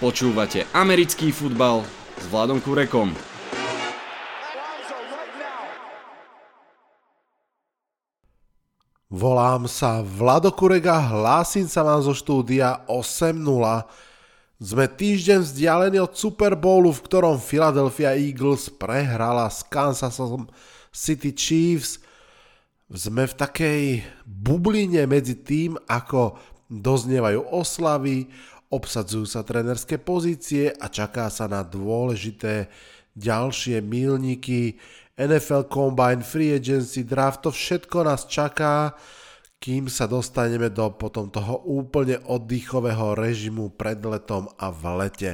Počúvate americký futbal s Vladom Kurekom. Volám sa Vlado Kurek a hlásim sa vám zo štúdia 8.0. Sme týždeň vzdialení od Super Bowlu, v ktorom Philadelphia Eagles prehrala s Kansas City Chiefs. Sme v takej bubline medzi tým, ako doznievajú oslavy, obsadzujú sa trenerské pozície a čaká sa na dôležité ďalšie milníky. NFL Combine, Free Agency, Draft, to všetko nás čaká, kým sa dostaneme do potom toho úplne oddychového režimu pred letom a v lete.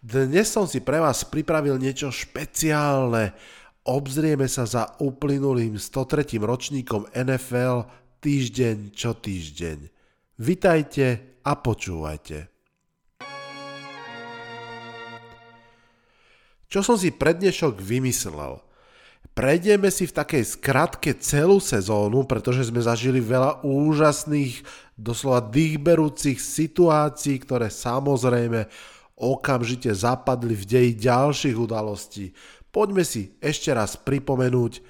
Dnes som si pre vás pripravil niečo špeciálne. Obzrieme sa za uplynulým 103. ročníkom NFL týždeň čo týždeň. Vitajte a počúvajte. Čo som si pre dnešok vymyslel? Prejdeme si v takej skratke celú sezónu, pretože sme zažili veľa úžasných, doslova dýchberúcich situácií, ktoré samozrejme okamžite zapadli v deji ďalších udalostí. Poďme si ešte raz pripomenúť,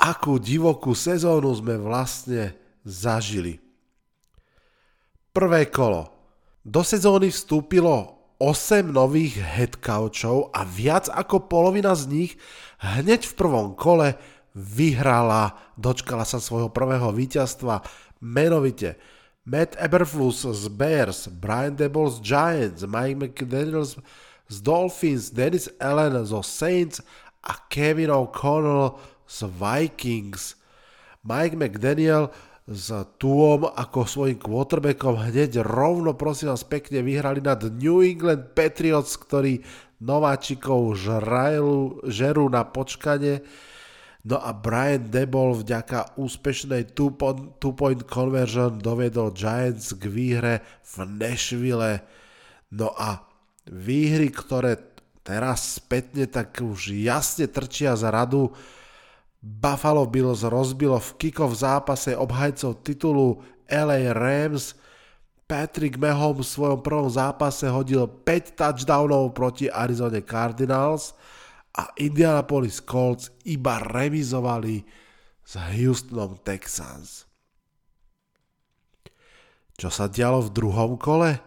akú divokú sezónu sme vlastne zažili. Prvé kolo. Do sezóny vstúpilo 8 nových headcoachov a viac ako polovina z nich hneď v prvom kole vyhrala, dočkala sa svojho prvého víťazstva, menovite Matt Eberflus z Bears, Brian Debol z Giants, Mike McDaniels z Dolphins, Dennis Allen zo Saints a Kevin O'Connell z Vikings. Mike McDaniel s Tuom ako svojim quarterbackom hneď rovno prosím vás pekne vyhrali nad New England Patriots, ktorí nováčikov žrajlu, žerú na počkanie. No a Brian Debol vďaka úspešnej two-point conversion doviedol Giants k výhre v Nashville. No a výhry, ktoré teraz spätne tak už jasne trčia za radu, Buffalo Bills rozbilo v kickoff zápase obhajcov titulu LA Rams. Patrick Mahomes v svojom prvom zápase hodil 5 touchdownov proti Arizona Cardinals a Indianapolis Colts iba remizovali s Houstonom Texans. Čo sa dialo v druhom kole?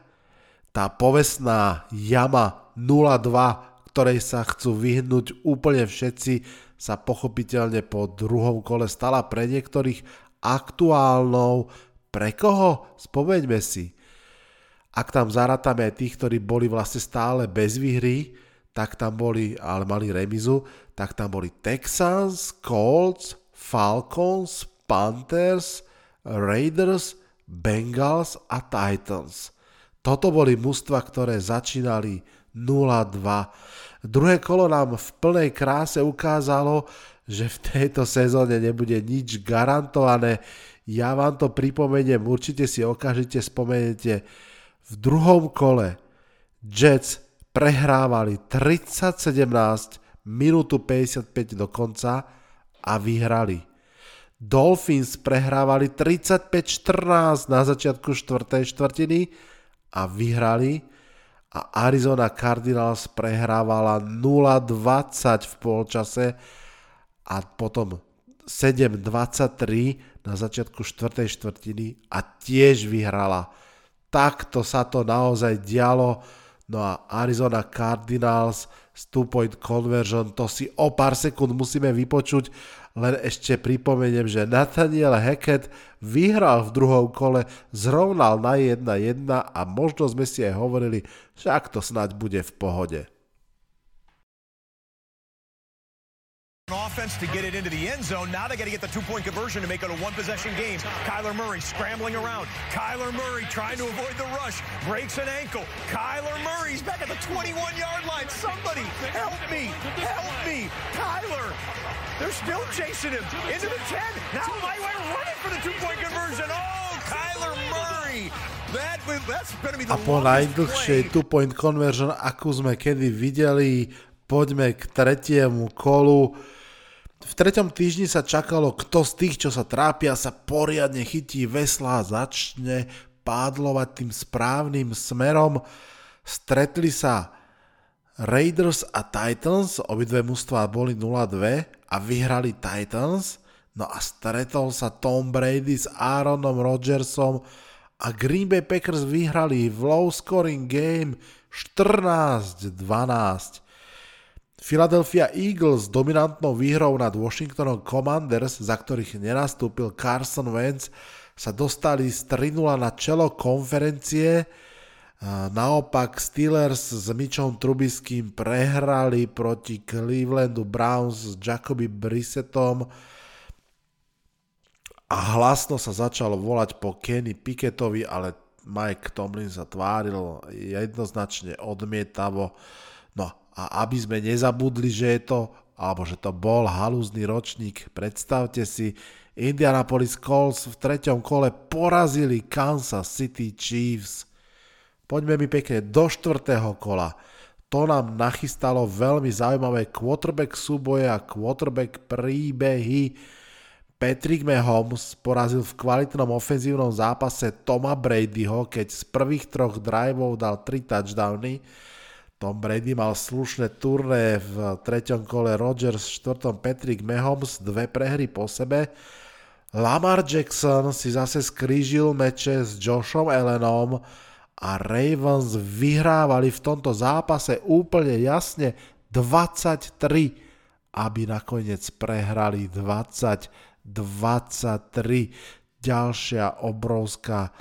Tá povestná jama 0-2, ktorej sa chcú vyhnúť úplne všetci, sa pochopiteľne po druhom kole stala pre niektorých aktuálnou. Pre koho? Spomeňme si. Ak tam zarátame aj tých, ktorí boli vlastne stále bez výhry, tak tam boli, ale mali remizu, tak tam boli Texans, Colts, Falcons, Panthers, Raiders, Bengals a Titans. Toto boli mužstva, ktoré začínali 0-2. Druhé kolo nám v plnej kráse ukázalo, že v tejto sezóne nebude nič garantované. Ja vám to pripomeniem, určite si okamžite spomenete. V druhom kole Jets prehrávali 30-17, minútu 55 do konca a vyhrali. Dolphins prehrávali 35-14 na začiatku 4. štvrtiny a vyhrali a Arizona Cardinals prehrávala 0-20 v polčase a potom 7-23 na začiatku 4. štvrtiny a tiež vyhrala. Takto sa to naozaj dialo. No a Arizona Cardinals z two-point conversion, to si o pár sekúnd musíme vypočuť, len ešte pripomeniem, že Nathaniel Hackett vyhral v druhom kole, zrovnal na 1-1 a možno sme si aj hovorili, však to snať bude v pohode. offense to get it into the end zone. Now they got to get the two-point conversion to make it a one-possession game. Kyler Murray scrambling around. Kyler Murray trying to avoid the rush. Breaks an ankle. Kyler Murray's back at the 21-yard line. Somebody help me. Help me. Kyler. They're still chasing him. Into the 10. Now Lightweight running for the two-point conversion. Oh, Kyler Murray. That, that's going to be the A po najdlhšej two-point conversion, akú sme kedy videli, poďme k tretiemu kolu. V treťom týždni sa čakalo, kto z tých, čo sa trápia, sa poriadne chytí vesla a začne pádlovať tým správnym smerom. Stretli sa Raiders a Titans, obidve mužstva boli 0-2 a vyhrali Titans. No a stretol sa Tom Brady s Aaronom Rodgersom a Green Bay Packers vyhrali v low scoring game 14-12. Philadelphia Eagles s dominantnou výhrou nad Washingtonom Commanders, za ktorých nenastúpil Carson Wentz, sa dostali z 3-0 na čelo konferencie Naopak Steelers s Mitchom Trubiským prehrali proti Clevelandu Browns s Jacoby Brissettom a hlasno sa začalo volať po Kenny Pickettovi, ale Mike Tomlin sa tváril jednoznačne odmietavo. No a aby sme nezabudli, že je to, alebo že to bol halúzny ročník, predstavte si, Indianapolis Colts v treťom kole porazili Kansas City Chiefs – Poďme mi pekne do štvrtého kola. To nám nachystalo veľmi zaujímavé quarterback súboje a quarterback príbehy. Patrick Mahomes porazil v kvalitnom ofenzívnom zápase Toma Bradyho, keď z prvých troch driveov dal 3 touchdowny. Tom Brady mal slušné turné v treťom kole Rodgers, v štvrtom Patrick Mahomes, dve prehry po sebe. Lamar Jackson si zase skrížil meče s Joshom Allenom, a Ravens vyhrávali v tomto zápase úplne jasne 23, aby nakoniec prehrali 20 23. Ďalšia obrovská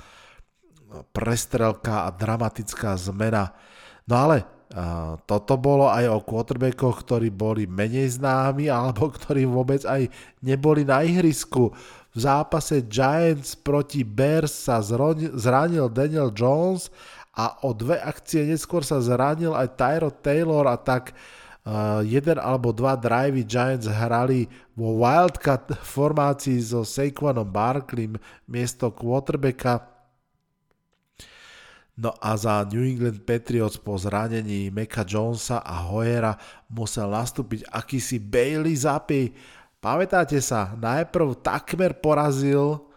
prestrelka a dramatická zmena. No ale toto bolo aj o quarterbackoch, ktorí boli menej známi alebo ktorí vôbec aj neboli na ihrisku. V zápase Giants proti Bears sa zranil Daniel Jones a o dve akcie neskôr sa zranil aj Tyro Taylor a tak uh, jeden alebo dva drivey Giants hrali vo Wildcat formácii so Saquonom Barkleym miesto quarterbacka. No a za New England Patriots po zranení Meka Jonesa a Hoyera musel nastúpiť akýsi Bailey Zappi Pamätáte sa, najprv takmer porazil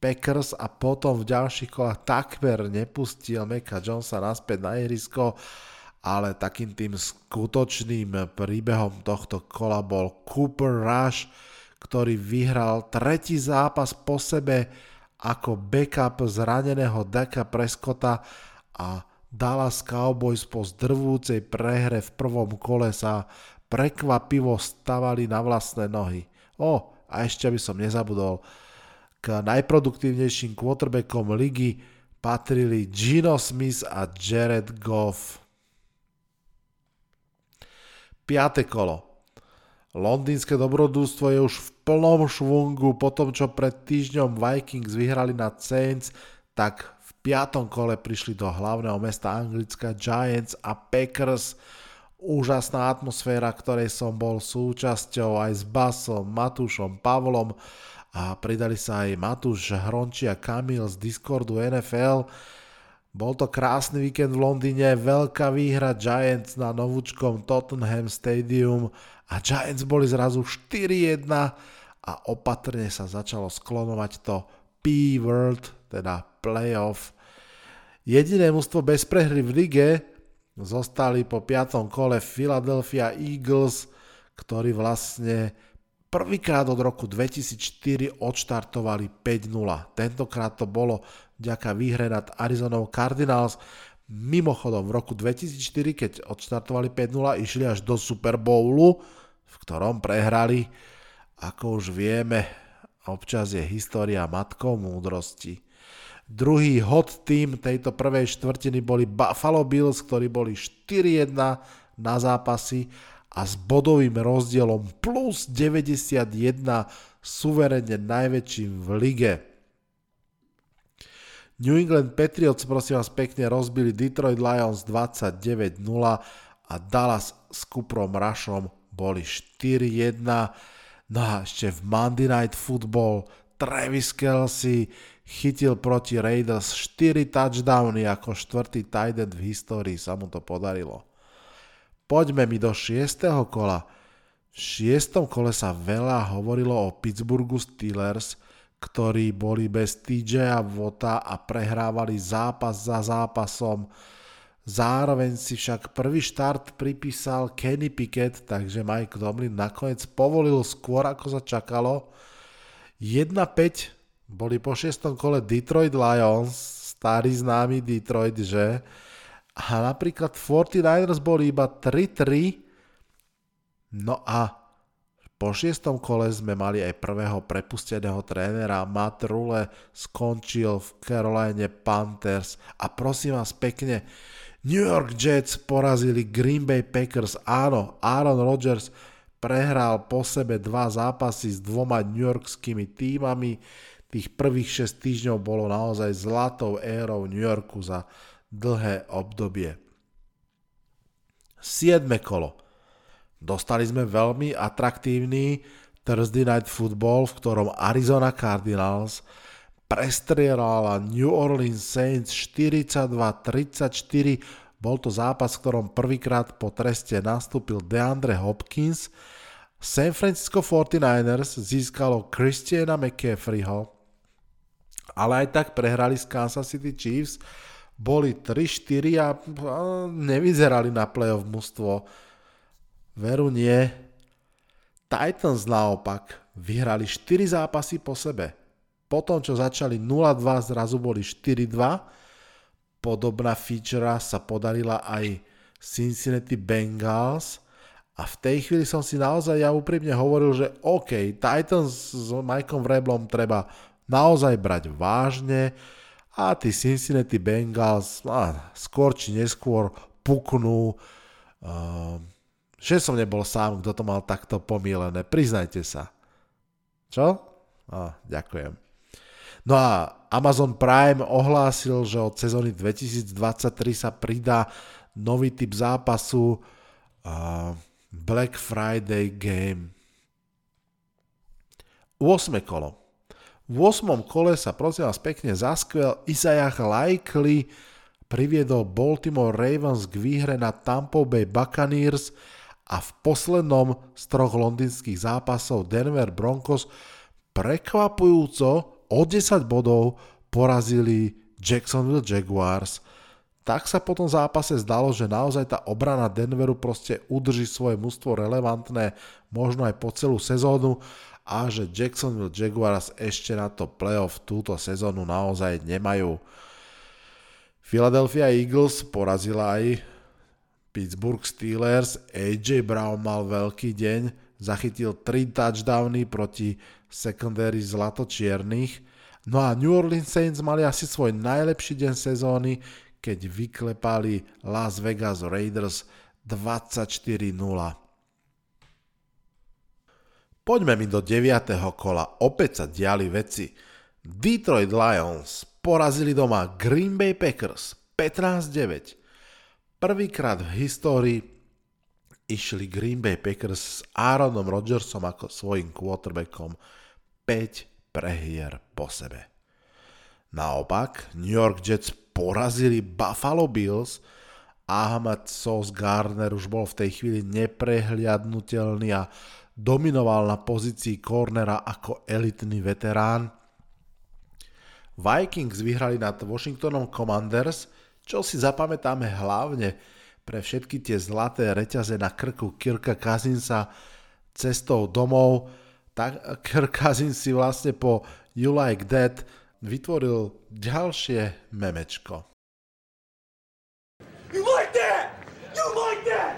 Packers a potom v ďalších kolách takmer nepustil Meka Jonesa naspäť na ihrisko, ale takým tým skutočným príbehom tohto kola bol Cooper Rush, ktorý vyhral tretí zápas po sebe ako backup zraneného Deka Prescotta a Dallas Cowboys po zdrvúcej prehre v prvom kole sa prekvapivo stavali na vlastné nohy. O, a ešte by som nezabudol, k najproduktívnejším quarterbackom ligy patrili Gino Smith a Jared Goff. Piate kolo. Londýnske dobrodústvo je už v plnom švungu po tom, čo pred týždňom Vikings vyhrali na Saints, tak v piatom kole prišli do hlavného mesta Anglicka Giants a Packers úžasná atmosféra, ktorej som bol súčasťou aj s Basom, Matúšom, Pavlom a pridali sa aj Matúš Hronči a Kamil z Discordu NFL. Bol to krásny víkend v Londýne, veľká výhra Giants na novúčkom Tottenham Stadium a Giants boli zrazu 4-1 a opatrne sa začalo sklonovať to P-World, teda playoff. Jediné mústvo bez prehry v lige Zostali po piatom kole Philadelphia Eagles, ktorí vlastne prvýkrát od roku 2004 odštartovali 5-0. Tentokrát to bolo vďaka výhre nad Arizonou Cardinals. Mimochodom v roku 2004, keď odštartovali 5-0, išli až do Super Bowlu, v ktorom prehrali. Ako už vieme, občas je história matkou múdrosti. Druhý hot team tejto prvej štvrtiny boli Buffalo Bills, ktorí boli 4-1 na zápasy a s bodovým rozdielom plus 91 suverene najväčším v lige. New England Patriots prosím vás pekne rozbili Detroit Lions 29-0 a Dallas s Kuprom Rushom boli 4-1. No a ešte v Monday Night Football Travis Kelsey chytil proti Raiders 4 touchdowny ako štvrtý tight end v histórii sa mu to podarilo. Poďme mi do 6. kola. V 6. kole sa veľa hovorilo o Pittsburghu Steelers, ktorí boli bez TJ a Vota a prehrávali zápas za zápasom. Zároveň si však prvý štart pripísal Kenny Pickett, takže Mike Tomlin nakoniec povolil skôr ako sa čakalo. 1-5 boli po šiestom kole Detroit Lions, starý známy Detroit, že? A napríklad 49ers boli iba 3-3, no a po šiestom kole sme mali aj prvého prepusteného trénera. Matt Rule skončil v Caroline Panthers a prosím vás pekne, New York Jets porazili Green Bay Packers. Áno, Aaron Rodgers prehral po sebe dva zápasy s dvoma New Yorkskými týmami. Tých prvých 6 týždňov bolo naozaj zlatou érou New Yorku za dlhé obdobie. 7. kolo. Dostali sme veľmi atraktívny Thursday Night Football, v ktorom Arizona Cardinals prestrieľala New Orleans Saints 42-34. Bol to zápas, v ktorom prvýkrát po treste nastúpil DeAndre Hopkins. San Francisco 49ers získalo Christiana McCaffreyho, ale aj tak prehrali s Kansas City Chiefs. Boli 3-4 a nevyzerali na playoff mužstvo Veru nie. Titans naopak vyhrali 4 zápasy po sebe. Potom, čo začali 0-2, zrazu boli 4-2. Podobná feature sa podarila aj Cincinnati Bengals a v tej chvíli som si naozaj ja úprimne hovoril, že OK, Titans s Mikeom Vreblom treba naozaj brať vážne a tí Cincinnati Bengals a skôr či neskôr puknú uh, že som nebol sám, kto to mal takto pomílené. Priznajte sa. Čo? Oh, ďakujem. No a Amazon Prime ohlásil, že od sezóny 2023 sa pridá nový typ zápasu uh, Black Friday Game. 8. kolo. V 8. kole sa prosím vás pekne zaskvel Isaiah Likely priviedol Baltimore Ravens k výhre na Tampa Bay Buccaneers a v poslednom z troch londýnskych zápasov Denver Broncos prekvapujúco o 10 bodov porazili Jacksonville Jaguars. Tak sa po tom zápase zdalo, že naozaj tá obrana Denveru proste udrží svoje mužstvo relevantné možno aj po celú sezónu a že Jacksonville Jaguars ešte na to playoff túto sezónu naozaj nemajú. Philadelphia Eagles porazila aj Pittsburgh Steelers, AJ Brown mal veľký deň, zachytil 3 touchdowny proti secondary zlatočiernych, no a New Orleans Saints mali asi svoj najlepší deň sezóny, keď vyklepali Las Vegas Raiders 24-0. Poďme mi do 9. kola, opäť sa diali veci. Detroit Lions porazili doma Green Bay Packers 15-9. Prvýkrát v histórii išli Green Bay Packers s Aaronom Rodgersom ako svojim quarterbackom 5 prehier po sebe. Naopak, New York Jets porazili Buffalo Bills, Ahmad Sos Gardner už bol v tej chvíli neprehliadnutelný a dominoval na pozícii cornera ako elitný veterán. Vikings vyhrali nad Washingtonom Commanders – čo si zapamätáme hlavne pre všetky tie zlaté reťaze na krku Kirka Kazinsa cestou domov, tak Kirk Cousins si vlastne po You Like That vytvoril ďalšie memečko. You like that? You like that?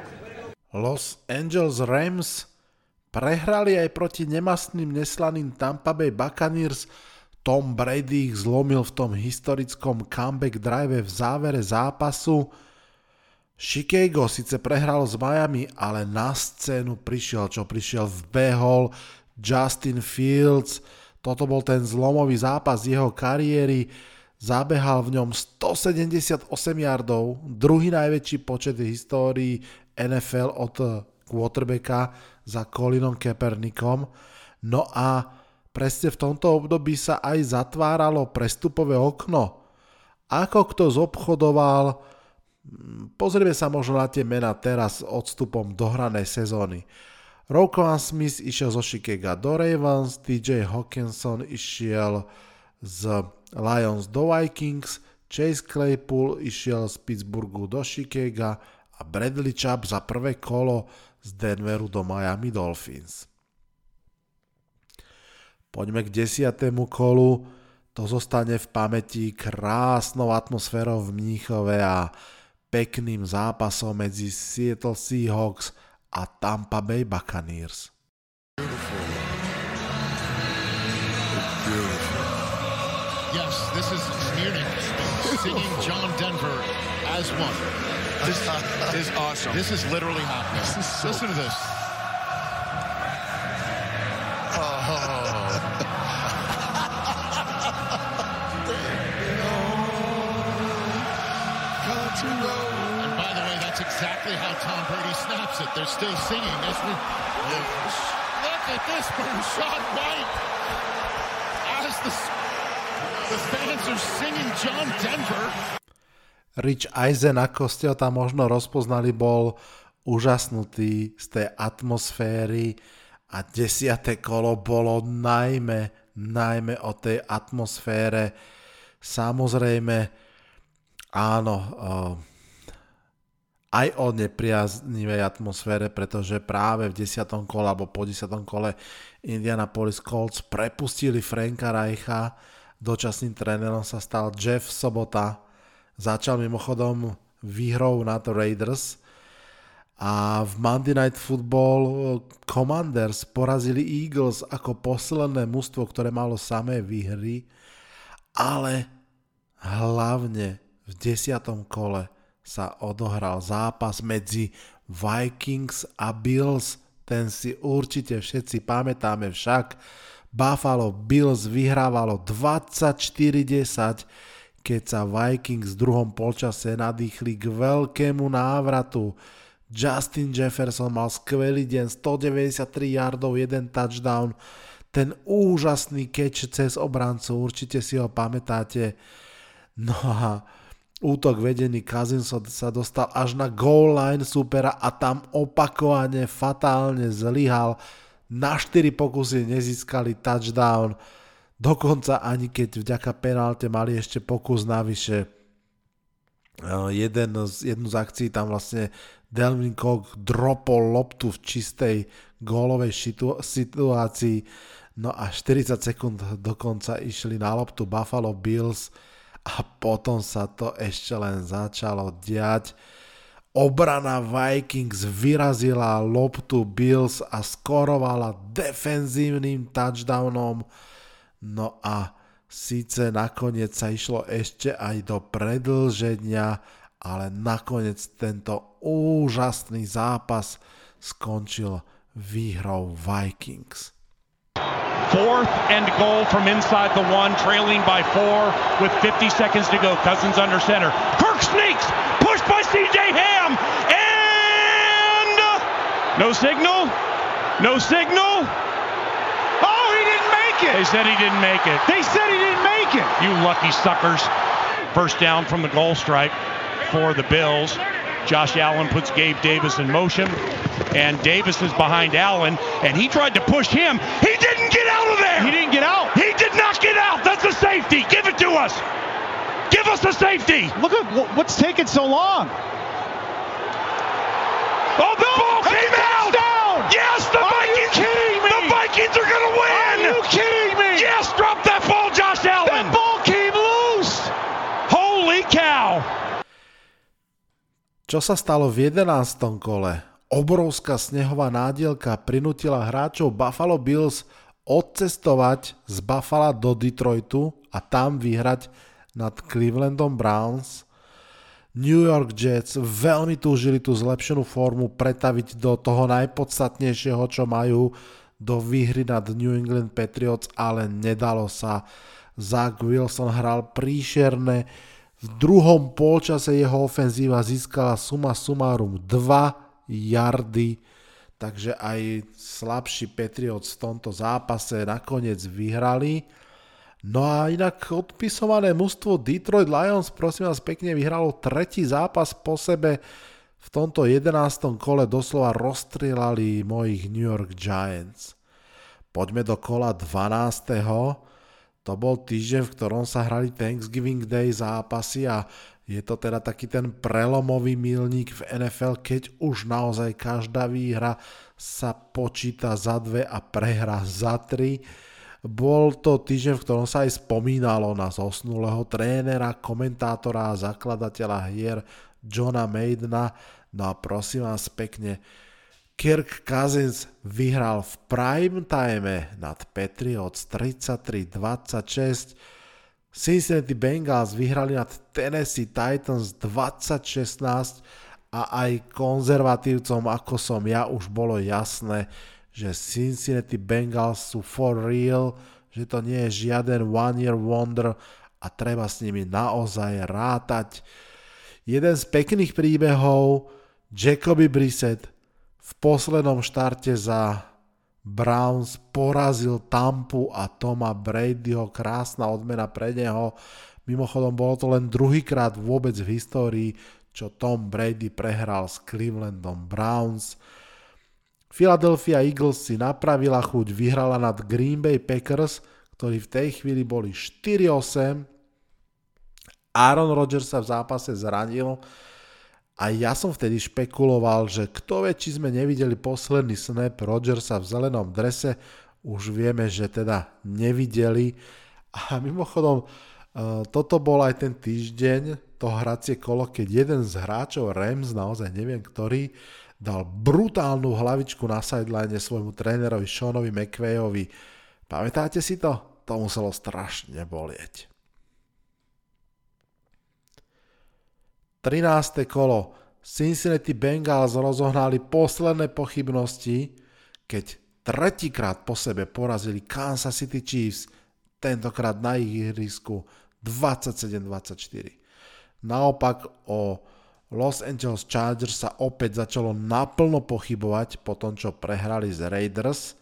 Los Angeles Rams prehrali aj proti nemastným neslaným Tampa Bay Buccaneers tom Brady ich zlomil v tom historickom comeback drive v závere zápasu. Chicago síce prehral s Miami, ale na scénu prišiel, čo prišiel, vbehol Justin Fields. Toto bol ten zlomový zápas jeho kariéry. Zabehal v ňom 178 yardov, druhý najväčší počet v histórii NFL od quarterbacka za Colinom Kaepernickom. No a Presne v tomto období sa aj zatváralo prestupové okno. Ako kto zobchodoval, pozrieme sa možno na tie mená teraz odstupom dohranej sezóny. Roquan Smith išiel zo Chicago do Ravens, TJ Hawkinson išiel z Lions do Vikings, Chase Claypool išiel z Pittsburghu do Chicaga a Bradley Chubb za prvé kolo z Denveru do Miami Dolphins. Poďme k desiatému kolu. To zostane v pamäti krásnou atmosférou v Mníchove a pekným zápasom medzi Seattle Seahawks a Tampa Bay Buccaneers. Yes, this is Munich singing John Denver as one. This is awesome. This is literally happening. So Listen to this. Oh. And by the way, that's exactly how Tom Brady snaps it. They're still singing. As we, look at this from Sean White. As the, Rich Eisen, ako ste ho tam možno rozpoznali, bol úžasnutý z tej atmosféry a desiate kolo bolo najmä, najmä o tej atmosfére. Samozrejme, áno, uh, aj o nepriaznivej atmosfére, pretože práve v 10. kole alebo po 10. kole Indianapolis Colts prepustili Franka Reicha, dočasným trénerom sa stal Jeff Sobota, začal mimochodom výhrou nad Raiders a v Monday Night Football Commanders porazili Eagles ako posledné mužstvo, ktoré malo samé výhry, ale hlavne v desiatom kole sa odohral zápas medzi Vikings a Bills. Ten si určite všetci pamätáme však. Buffalo Bills vyhrávalo 24-10, keď sa Vikings v druhom polčase nadýchli k veľkému návratu. Justin Jefferson mal skvelý deň, 193 yardov, jeden touchdown, ten úžasný catch cez obrancu, určite si ho pamätáte. No a útok vedený Cousins sa dostal až na goal line supera a tam opakovane fatálne zlyhal. Na 4 pokusy nezískali touchdown. Dokonca ani keď vďaka penálte mali ešte pokus navyše. Jeden z, jednu z akcií tam vlastne Delvin Cook dropol loptu v čistej gólovej situácii. No a 40 sekúnd dokonca išli na loptu Buffalo Bills a potom sa to ešte len začalo diať. Obrana Vikings vyrazila loptu Bills a skorovala defenzívnym touchdownom. No a síce nakoniec sa išlo ešte aj do predlženia, ale nakoniec tento úžasný zápas skončil výhrou Vikings. Fourth and goal from inside the one, trailing by four with 50 seconds to go. Cousins under center. Kirk sneaks, no signal, no signal. Oh, he didn't make it. They said he didn't make it. They said he didn't make it. You lucky suckers. First down from the goal stripe for the Bills. Josh Allen puts Gabe Davis in motion, and Davis is behind Allen, and he tried to push him. He didn't get out of there. He didn't get out. He did not get out. That's a safety. Give it to us. Give us a safety. Look at what's taking so long. Oh, the Yes, the Are Vikings. you kidding me? The Vikings are going to win. Are you kidding me? Yes, drop that ball, Josh Allen. That ball came loose. Holy cow. Čo sa stalo v 11. kole? Obrovská snehová nádielka prinútila hráčov Buffalo Bills odcestovať z Buffalo do Detroitu a tam vyhrať nad Clevelandom Browns. New York Jets veľmi túžili tú zlepšenú formu pretaviť do toho najpodstatnejšieho, čo majú do výhry nad New England Patriots, ale nedalo sa. Zach Wilson hral príšerne, v druhom polčase jeho ofenzíva získala suma sumárum 2 yardy, takže aj slabší Patriots v tomto zápase nakoniec vyhrali. No a inak odpisované mužstvo Detroit Lions, prosím vás pekne, vyhralo tretí zápas po sebe. V tomto 11. kole doslova rozstrelali mojich New York Giants. Poďme do kola 12. To bol týždeň, v ktorom sa hrali Thanksgiving Day zápasy a je to teda taký ten prelomový milník v NFL, keď už naozaj každá výhra sa počíta za dve a prehra za tri. Bol to týždeň, v ktorom sa aj spomínalo na zosnulého trénera, komentátora a zakladateľa hier Johna Maidena. No a prosím vás pekne, Kirk Cousins vyhral v prime time nad Patriots 33-26. Cincinnati Bengals vyhrali nad Tennessee Titans 2016 a aj konzervatívcom ako som ja už bolo jasné, že Cincinnati Bengals sú for real, že to nie je žiaden one year wonder a treba s nimi naozaj rátať. Jeden z pekných príbehov Jacoby Brissett v poslednom štarte za Browns porazil Tampu a Toma Bradyho, krásna odmena pre neho. Mimochodom bolo to len druhýkrát vôbec v histórii, čo Tom Brady prehral s Clevelandom Browns. Philadelphia Eagles si napravila chuť, vyhrala nad Green Bay Packers, ktorí v tej chvíli boli 4-8. Aaron Rodgers sa v zápase zranil, a ja som vtedy špekuloval, že kto vie, či sme nevideli posledný snap Rodgersa v zelenom drese, už vieme, že teda nevideli. A mimochodom, e, toto bol aj ten týždeň, to hracie kolo, keď jeden z hráčov Rams, naozaj neviem ktorý, dal brutálnu hlavičku na sideline svojmu trénerovi Seanovi McVayovi. Pamätáte si to? To muselo strašne bolieť. 13. kolo Cincinnati Bengals rozohnali posledné pochybnosti, keď tretíkrát po sebe porazili Kansas City Chiefs, tentokrát na ich ihrisku 27-24. Naopak o Los Angeles Chargers sa opäť začalo naplno pochybovať po tom, čo prehrali z Raiders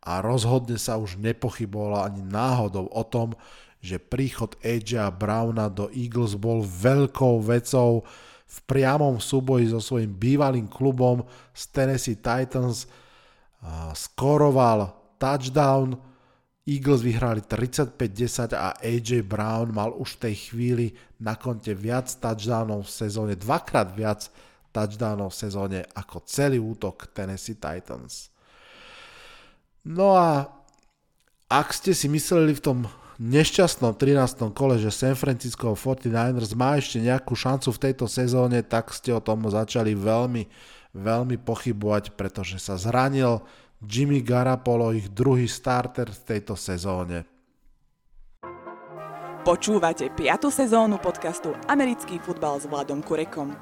a rozhodne sa už nepochybovalo ani náhodou o tom, že príchod Edgea Browna do Eagles bol veľkou vecou v priamom súboji so svojím bývalým klubom z Tennessee Titans. Skoroval touchdown, Eagles vyhrali 35-10 a AJ Brown mal už v tej chvíli na konte viac touchdownov v sezóne, dvakrát viac touchdownov v sezóne ako celý útok Tennessee Titans. No a ak ste si mysleli v tom nešťastnom 13. kole, že San Francisco 49ers má ešte nejakú šancu v tejto sezóne, tak ste o tom začali veľmi, veľmi pochybovať, pretože sa zranil Jimmy Garapolo, ich druhý starter v tejto sezóne. Počúvate 5. sezónu podcastu Americký futbal s Vladom Kurekom.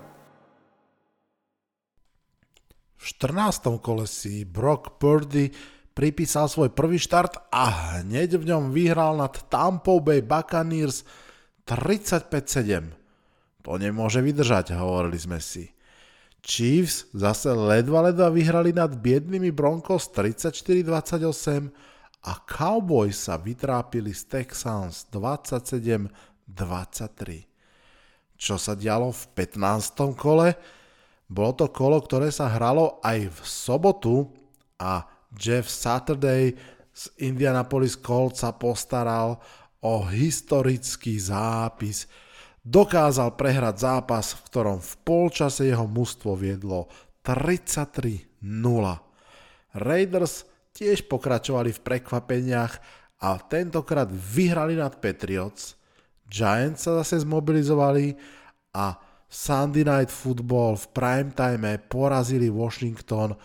V 14. kole si Brock Purdy pripísal svoj prvý štart a hneď v ňom vyhral nad Tampa Bay Buccaneers 35-7. To nemôže vydržať, hovorili sme si. Chiefs zase ledva ledva vyhrali nad biednými Broncos 34-28 a Cowboys sa vytrápili z Texans 27-23. Čo sa dialo v 15. kole? Bolo to kolo, ktoré sa hralo aj v sobotu a Jeff Saturday z Indianapolis Colts sa postaral o historický zápis. Dokázal prehrať zápas, v ktorom v polčase jeho mužstvo viedlo 33-0. Raiders tiež pokračovali v prekvapeniach a tentokrát vyhrali nad Patriots. Giants sa zase zmobilizovali a Sunday Night Football v primetime porazili Washington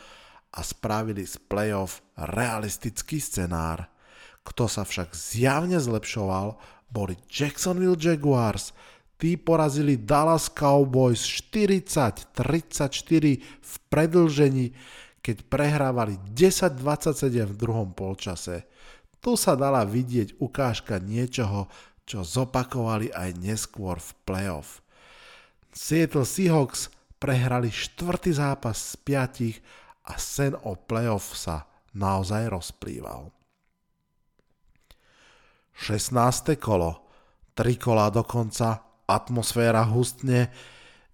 a spravili z playoff realistický scenár. Kto sa však zjavne zlepšoval, boli Jacksonville Jaguars. Tí porazili Dallas Cowboys 40-34 v predlžení, keď prehrávali 10-27 v druhom polčase. Tu sa dala vidieť ukážka niečoho, čo zopakovali aj neskôr v playoff. Seattle Seahawks prehrali štvrtý zápas z piatich a sen o playoff sa naozaj rozplýval. 16. kolo, 3 kola do konca, atmosféra hustne,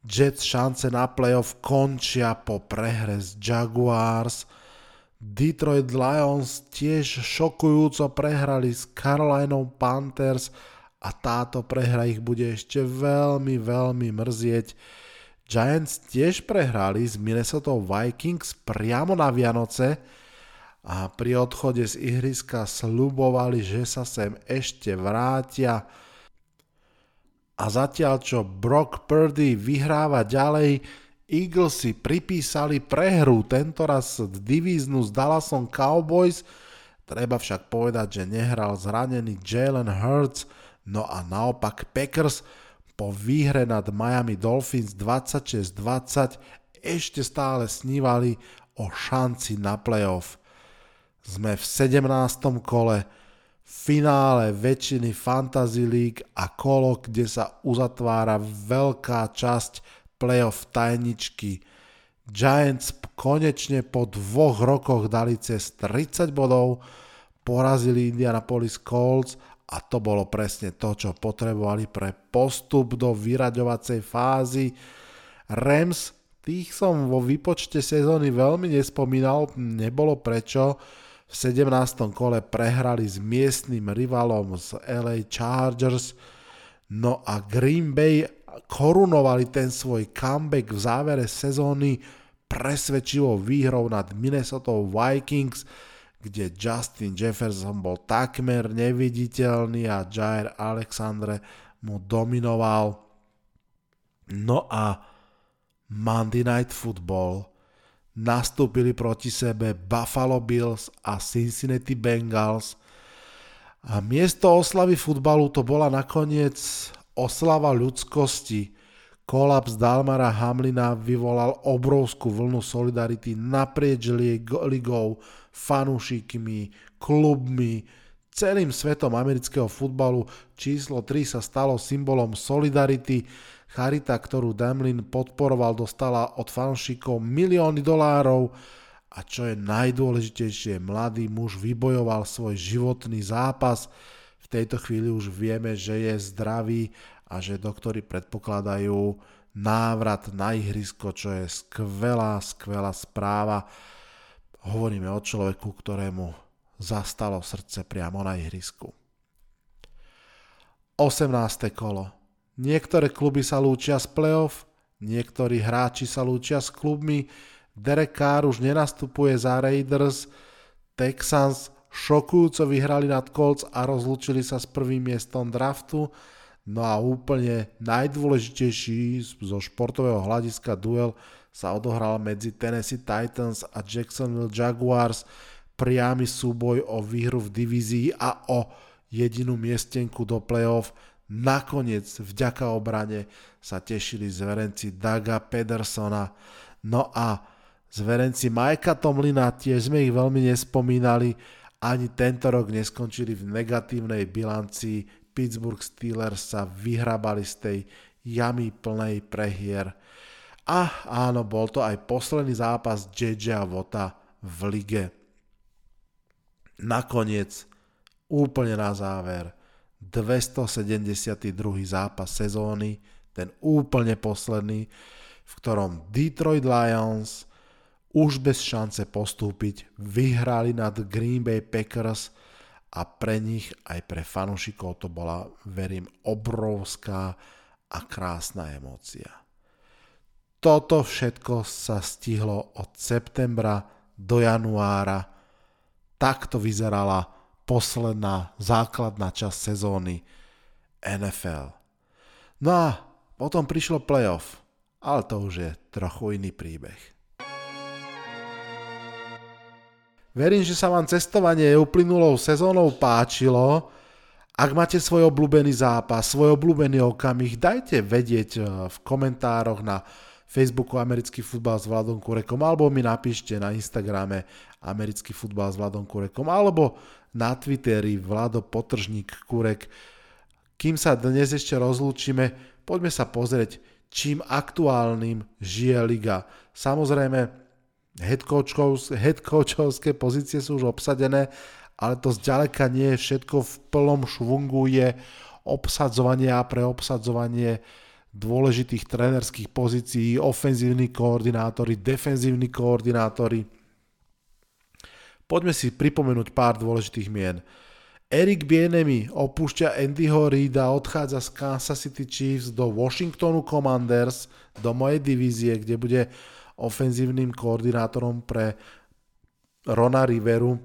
Jets šance na playoff končia po prehre z Jaguars. Detroit Lions tiež šokujúco prehrali s Carolinou Panthers a táto prehra ich bude ešte veľmi, veľmi mrzieť. Giants tiež prehrali s Minnesota Vikings priamo na Vianoce a pri odchode z ihriska slubovali, že sa sem ešte vrátia. A zatiaľ čo Brock Purdy vyhráva ďalej, Eagles si pripísali prehru, tentoraz divíznu s Dallasom Cowboys, treba však povedať, že nehral zranený Jalen Hurts, no a naopak Packers po výhre nad Miami Dolphins 26-20 ešte stále snívali o šanci na playoff. Sme v 17. kole, finále väčšiny Fantasy League a kolo, kde sa uzatvára veľká časť playoff tajničky. Giants konečne po dvoch rokoch dali cez 30 bodov, porazili Indianapolis Colts a to bolo presne to, čo potrebovali pre postup do vyraďovacej fázy. Rams, tých som vo výpočte sezóny veľmi nespomínal, nebolo prečo. V 17. kole prehrali s miestnym rivalom z LA Chargers, no a Green Bay korunovali ten svoj comeback v závere sezóny presvedčivou výhrou nad Minnesota Vikings, kde Justin Jefferson bol takmer neviditeľný a Jair Alexandre mu dominoval. No a Monday Night Football nastúpili proti sebe Buffalo Bills a Cincinnati Bengals a miesto oslavy futbalu to bola nakoniec oslava ľudskosti. Kolaps Dalmara Hamlina vyvolal obrovskú vlnu solidarity naprieč ligou, fanúšikmi, klubmi, celým svetom amerického futbalu. Číslo 3 sa stalo symbolom solidarity. Charita, ktorú Damlin podporoval, dostala od fanúšikov milióny dolárov a čo je najdôležitejšie, mladý muž vybojoval svoj životný zápas v tejto chvíli už vieme, že je zdravý a že doktori predpokladajú návrat na ihrisko, čo je skvelá, skvelá správa. Hovoríme o človeku, ktorému zastalo srdce priamo na ihrisku. 18. kolo. Niektoré kluby sa lúčia z playoff, niektorí hráči sa lúčia s klubmi, Derek Carr už nenastupuje za Raiders, Texans šokujúco vyhrali nad Colts a rozlúčili sa s prvým miestom draftu. No a úplne najdôležitejší zo športového hľadiska duel sa odohral medzi Tennessee Titans a Jacksonville Jaguars. Priamy súboj o výhru v divízii a o jedinú miestenku do playoff. Nakoniec vďaka obrane sa tešili zverenci Daga Pedersona. No a zverenci Majka Tomlina, tiež sme ich veľmi nespomínali, ani tento rok neskončili v negatívnej bilancii. Pittsburgh Steelers sa vyhrabali z tej jamy plnej prehier. A áno, bol to aj posledný zápas JJ Vota v lige. Nakoniec, úplne na záver, 272. zápas sezóny, ten úplne posledný, v ktorom Detroit Lions už bez šance postúpiť vyhrali nad Green Bay Packers a pre nich aj pre fanúšikov to bola, verím, obrovská a krásna emócia. Toto všetko sa stihlo od septembra do januára. Takto vyzerala posledná základná časť sezóny NFL. No a potom prišlo playoff, ale to už je trochu iný príbeh. Verím, že sa vám cestovanie uplynulou sezónou páčilo. Ak máte svoj obľúbený zápas, svoj obľúbený okamih, dajte vedieť eh, v komentároch na Facebooku Americký futbal s Vladom Kurekom alebo mi napíšte na Instagrame Americký futbal s Vladom Kurekom alebo na Twitteri Vlado Potržník Kurek. Kým sa dnes ešte rozlúčime, poďme sa pozrieť, čím aktuálnym žije liga. Samozrejme, headcoachovské pozície sú už obsadené, ale to zďaleka nie je všetko v plnom švungu, je obsadzovanie a preobsadzovanie dôležitých trénerských pozícií, ofenzívni koordinátori, defenzívni koordinátori. Poďme si pripomenúť pár dôležitých mien. Eric Bienemy opúšťa Andyho Reida, odchádza z Kansas City Chiefs do Washingtonu Commanders, do mojej divízie, kde bude ofenzívnym koordinátorom pre Rona Riveru.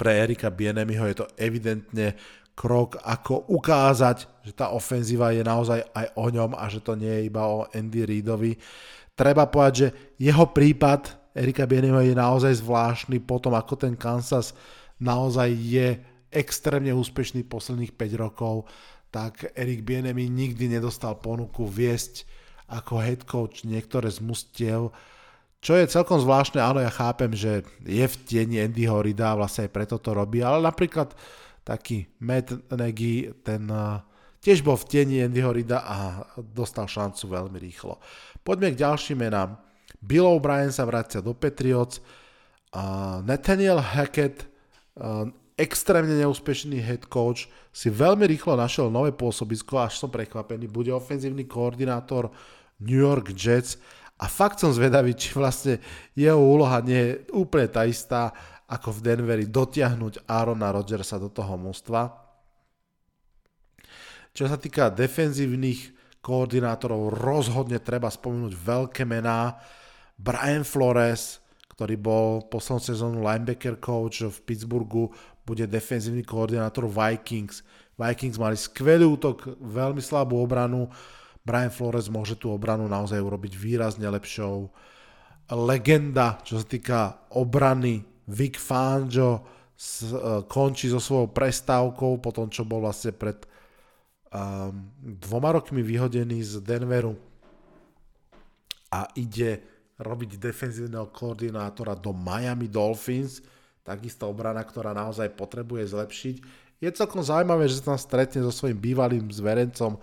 Pre Erika Bienemyho je to evidentne krok, ako ukázať, že tá ofenzíva je naozaj aj o ňom a že to nie je iba o Andy Reidovi. Treba povedať, že jeho prípad Erika Bienemyho je naozaj zvláštny potom, ako ten Kansas naozaj je extrémne úspešný posledných 5 rokov, tak Erik Bienemy nikdy nedostal ponuku viesť ako head coach niektoré z mustiev, čo je celkom zvláštne, áno, ja chápem, že je v tieni Andyho Rida, vlastne aj preto to robí, ale napríklad taký Matt Nagy, ten uh, tiež bol v tieni Andyho Rida a dostal šancu veľmi rýchlo. Poďme k ďalším menám. Bill O'Brien sa vracia do Patriots, uh, Nathaniel Hackett Ehm, extrémne neúspešný head coach, si veľmi rýchlo našiel nové pôsobisko, až som prekvapený, bude ofenzívny koordinátor New York Jets a fakt som zvedavý, či vlastne jeho úloha nie je úplne tá istá ako v Denveri dotiahnuť Aarona Rodgersa do toho mústva. Čo sa týka defenzívnych koordinátorov, rozhodne treba spomenúť veľké mená. Brian Flores, ktorý bol poslednú sezónu linebacker coach v Pittsburghu, bude defenzívny koordinátor Vikings. Vikings mali skvelý útok, veľmi slabú obranu. Brian Flores môže tú obranu naozaj urobiť výrazne lepšou. Legenda, čo sa týka obrany, Vic Fangio končí so svojou prestávkou po tom, čo bol vlastne pred um, dvoma rokmi vyhodený z Denveru a ide robiť defenzívneho koordinátora do Miami Dolphins, takisto obrana, ktorá naozaj potrebuje zlepšiť. Je celkom zaujímavé, že sa tam stretne so svojím bývalým zverencom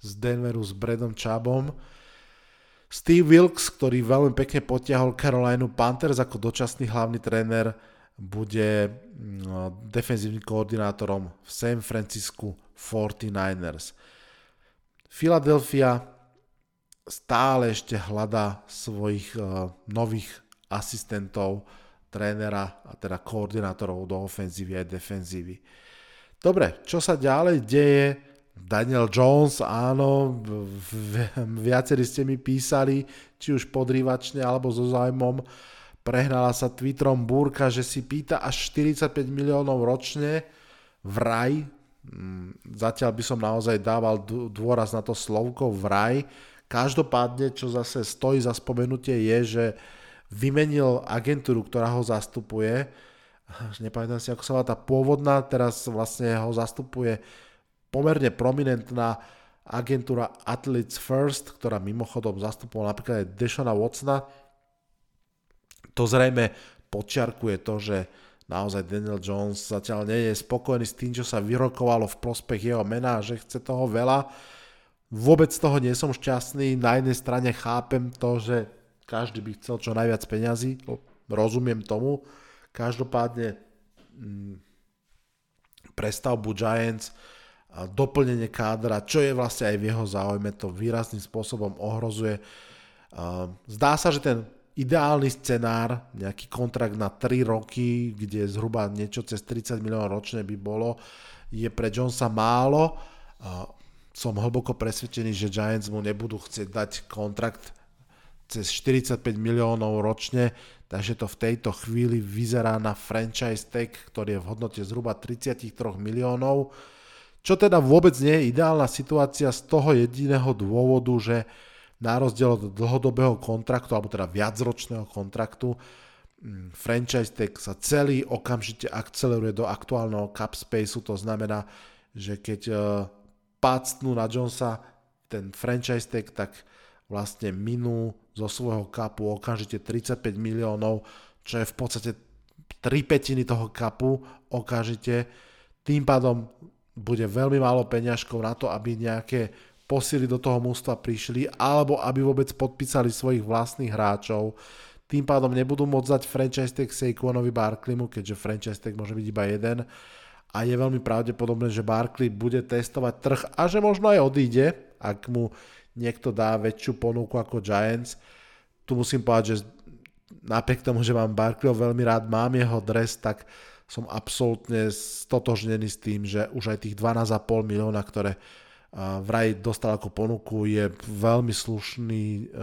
z Denveru s Bredom Chabom. Steve Wilkes, ktorý veľmi pekne potiahol Carolina Panthers ako dočasný hlavný tréner, bude mm, defenzívnym koordinátorom v San Francisco 49ers. Philadelphia stále ešte hľadá svojich uh, nových asistentov, trénera a teda koordinátorov do ofenzívy a defenzívy. Dobre, čo sa ďalej deje? Daniel Jones, áno, viacerí ste mi písali, či už podrývačne alebo so zájmom. Prehnala sa Twitterom búrka, že si pýta až 45 miliónov ročne vraj. Mm, zatiaľ by som naozaj dával dôraz na to slovko vraj, Každopádne, čo zase stojí za spomenutie je, že vymenil agentúru, ktorá ho zastupuje. Nepamätám si, ako sa volá tá pôvodná, teraz vlastne ho zastupuje pomerne prominentná agentúra Athletes First, ktorá mimochodom zastupovala napríklad aj Deshona Watsona. To zrejme počiarkuje to, že naozaj Daniel Jones zatiaľ nie je spokojný s tým, čo sa vyrokovalo v prospech jeho mena, že chce toho veľa Vôbec z toho nie som šťastný. Na jednej strane chápem to, že každý by chcel čo najviac peňazí. Rozumiem tomu. Každopádne mm, prestavbu Giants doplnenie kádra, čo je vlastne aj v jeho záujme, to výrazným spôsobom ohrozuje. Zdá sa, že ten ideálny scenár, nejaký kontrakt na 3 roky, kde zhruba niečo cez 30 miliónov ročne by bolo, je pre Jonesa málo som hlboko presvedčený, že Giants mu nebudú chcieť dať kontrakt cez 45 miliónov ročne, takže to v tejto chvíli vyzerá na franchise tag, ktorý je v hodnote zhruba 33 miliónov, čo teda vôbec nie je ideálna situácia z toho jediného dôvodu, že na rozdiel od dlhodobého kontraktu, alebo teda viacročného kontraktu, mm, franchise tag sa celý okamžite akceleruje do aktuálneho cap spaceu, to znamená, že keď eh, pácnú na Jonesa ten franchise tag, tak vlastne minú zo svojho kapu okamžite 35 miliónov, čo je v podstate 3 petiny toho kapu okamžite. Tým pádom bude veľmi málo peňažkov na to, aby nejaké posily do toho mústva prišli, alebo aby vôbec podpísali svojich vlastných hráčov. Tým pádom nebudú môcť dať franchise tag Saquonovi Barkleymu, keďže franchise tag môže byť iba jeden a je veľmi pravdepodobné, že Barkley bude testovať trh a že možno aj odíde, ak mu niekto dá väčšiu ponuku ako Giants. Tu musím povedať, že napriek tomu, že mám Barkleyho veľmi rád, mám jeho dres, tak som absolútne stotožnený s tým, že už aj tých 12,5 milióna, ktoré vraj dostal ako ponuku, je veľmi slušný,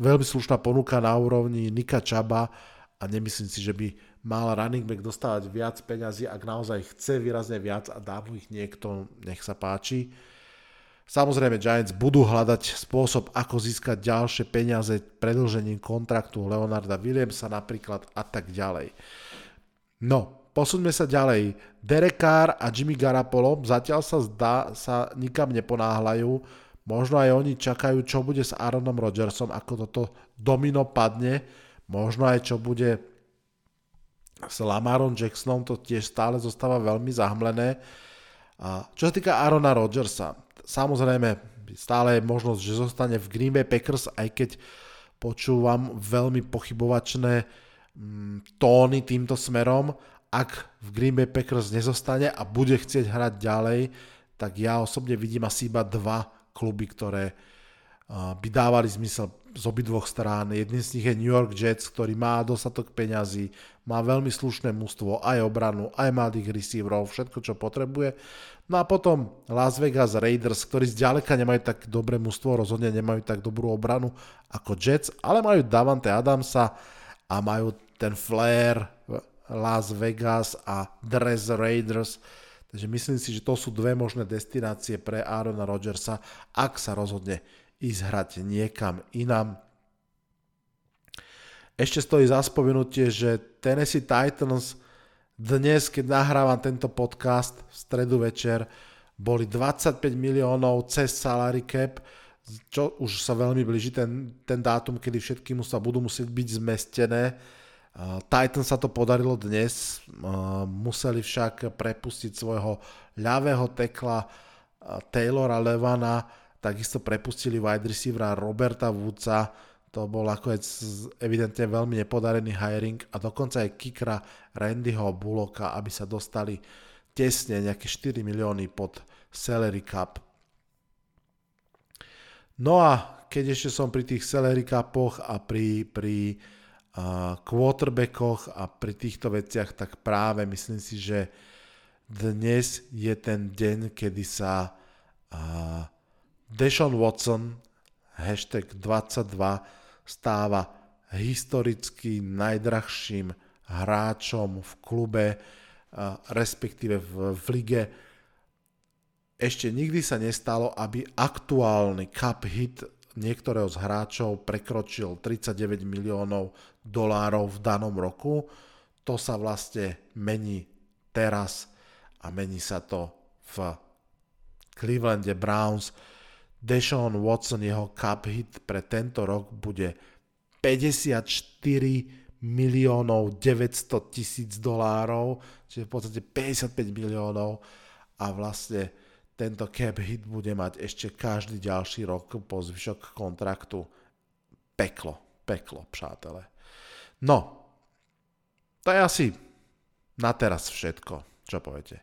veľmi slušná ponuka na úrovni Nika Čaba a nemyslím si, že by mal running back dostávať viac peňazí, ak naozaj chce výrazne viac a dá mu ich niekto, nech sa páči. Samozrejme Giants budú hľadať spôsob, ako získať ďalšie peniaze predlžením kontraktu Leonarda Williamsa napríklad a tak ďalej. No, posuňme sa ďalej. Derek Carr a Jimmy Garapolo zatiaľ sa zdá, sa nikam neponáhľajú. Možno aj oni čakajú, čo bude s Aaronom Rodgersom, ako toto domino padne. Možno aj čo bude s Lamarom Jacksonom, to tiež stále zostáva veľmi zahmlené. A čo sa týka Aarona Rodgersa, Samozrejme, stále je možnosť, že zostane v Green Bay Packers, aj keď počúvam veľmi pochybovačné mm, tóny týmto smerom. Ak v Green Bay Packers nezostane a bude chcieť hrať ďalej, tak ja osobne vidím asi iba dva kluby, ktoré by dávali zmysel z obidvoch strán. Jedným z nich je New York Jets, ktorý má dostatok peňazí, má veľmi slušné mužstvo, aj obranu, aj mladých receiverov, všetko, čo potrebuje. No a potom Las Vegas Raiders, ktorí zďaleka nemajú tak dobré mužstvo, rozhodne nemajú tak dobrú obranu ako Jets, ale majú Davante Adamsa a majú ten flair Las Vegas a Dress Raiders. Takže myslím si, že to sú dve možné destinácie pre Aarona Rodgersa, ak sa rozhodne ísť hrať niekam inam. Ešte stojí za spomenutie, že Tennessee Titans dnes, keď nahrávam tento podcast v stredu večer, boli 25 miliónov cez salary cap, čo už sa veľmi blíži ten, ten dátum, kedy všetky sa budú musieť byť zmestené. Titan sa to podarilo dnes, museli však prepustiť svojho ľavého tekla Taylora Levana, takisto prepustili wide receivera Roberta Woodsa, to bol ako evidentne veľmi nepodarený hiring a dokonca aj kikra Randyho Bullocka, aby sa dostali tesne nejaké 4 milióny pod salary cap. No a keď ešte som pri tých salary capoch a pri, pri uh, quarterbackoch a pri týchto veciach, tak práve myslím si, že dnes je ten deň, kedy sa uh, Deshaun Watson hashtag 22 stáva historicky najdrahším hráčom v klube, respektíve v, v lige. Ešte nikdy sa nestalo, aby aktuálny cup hit niektorého z hráčov prekročil 39 miliónov dolárov v danom roku. To sa vlastne mení teraz a mení sa to v Clevelande Browns Deshaun Watson, jeho cup hit pre tento rok bude 54 miliónov 900 tisíc dolárov, čiže v podstate 55 miliónov a vlastne tento cap hit bude mať ešte každý ďalší rok po zvyšok kontraktu. Peklo, peklo, přátelé. No, to je asi na teraz všetko, čo poviete.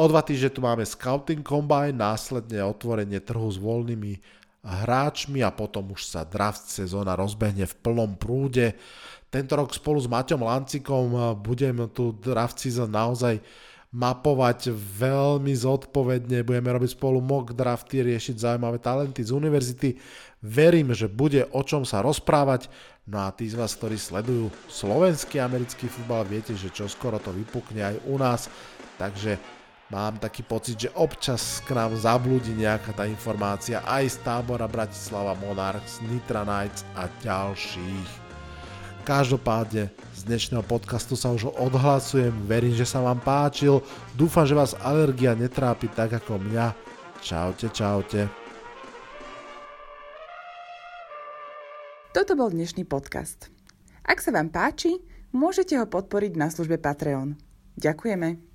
O dva týždne tu máme Scouting Combine, následne otvorenie trhu s voľnými hráčmi a potom už sa draft sezóna rozbehne v plnom prúde. Tento rok spolu s Maťom Lancikom budem tu draft season naozaj mapovať veľmi zodpovedne, budeme robiť spolu mock drafty, riešiť zaujímavé talenty z univerzity. Verím, že bude o čom sa rozprávať. No a tí z vás, ktorí sledujú slovenský americký futbal, viete, že čo skoro to vypukne aj u nás. Takže Mám taký pocit, že občas k nám zablúdi nejaká tá informácia aj z tábora Bratislava Monarchs, Nitra Knights a ďalších. Každopádne z dnešného podcastu sa už odhlasujem, verím, že sa vám páčil, dúfam, že vás alergia netrápi tak ako mňa. Čaute, čaute. Toto bol dnešný podcast. Ak sa vám páči, môžete ho podporiť na službe Patreon. Ďakujeme.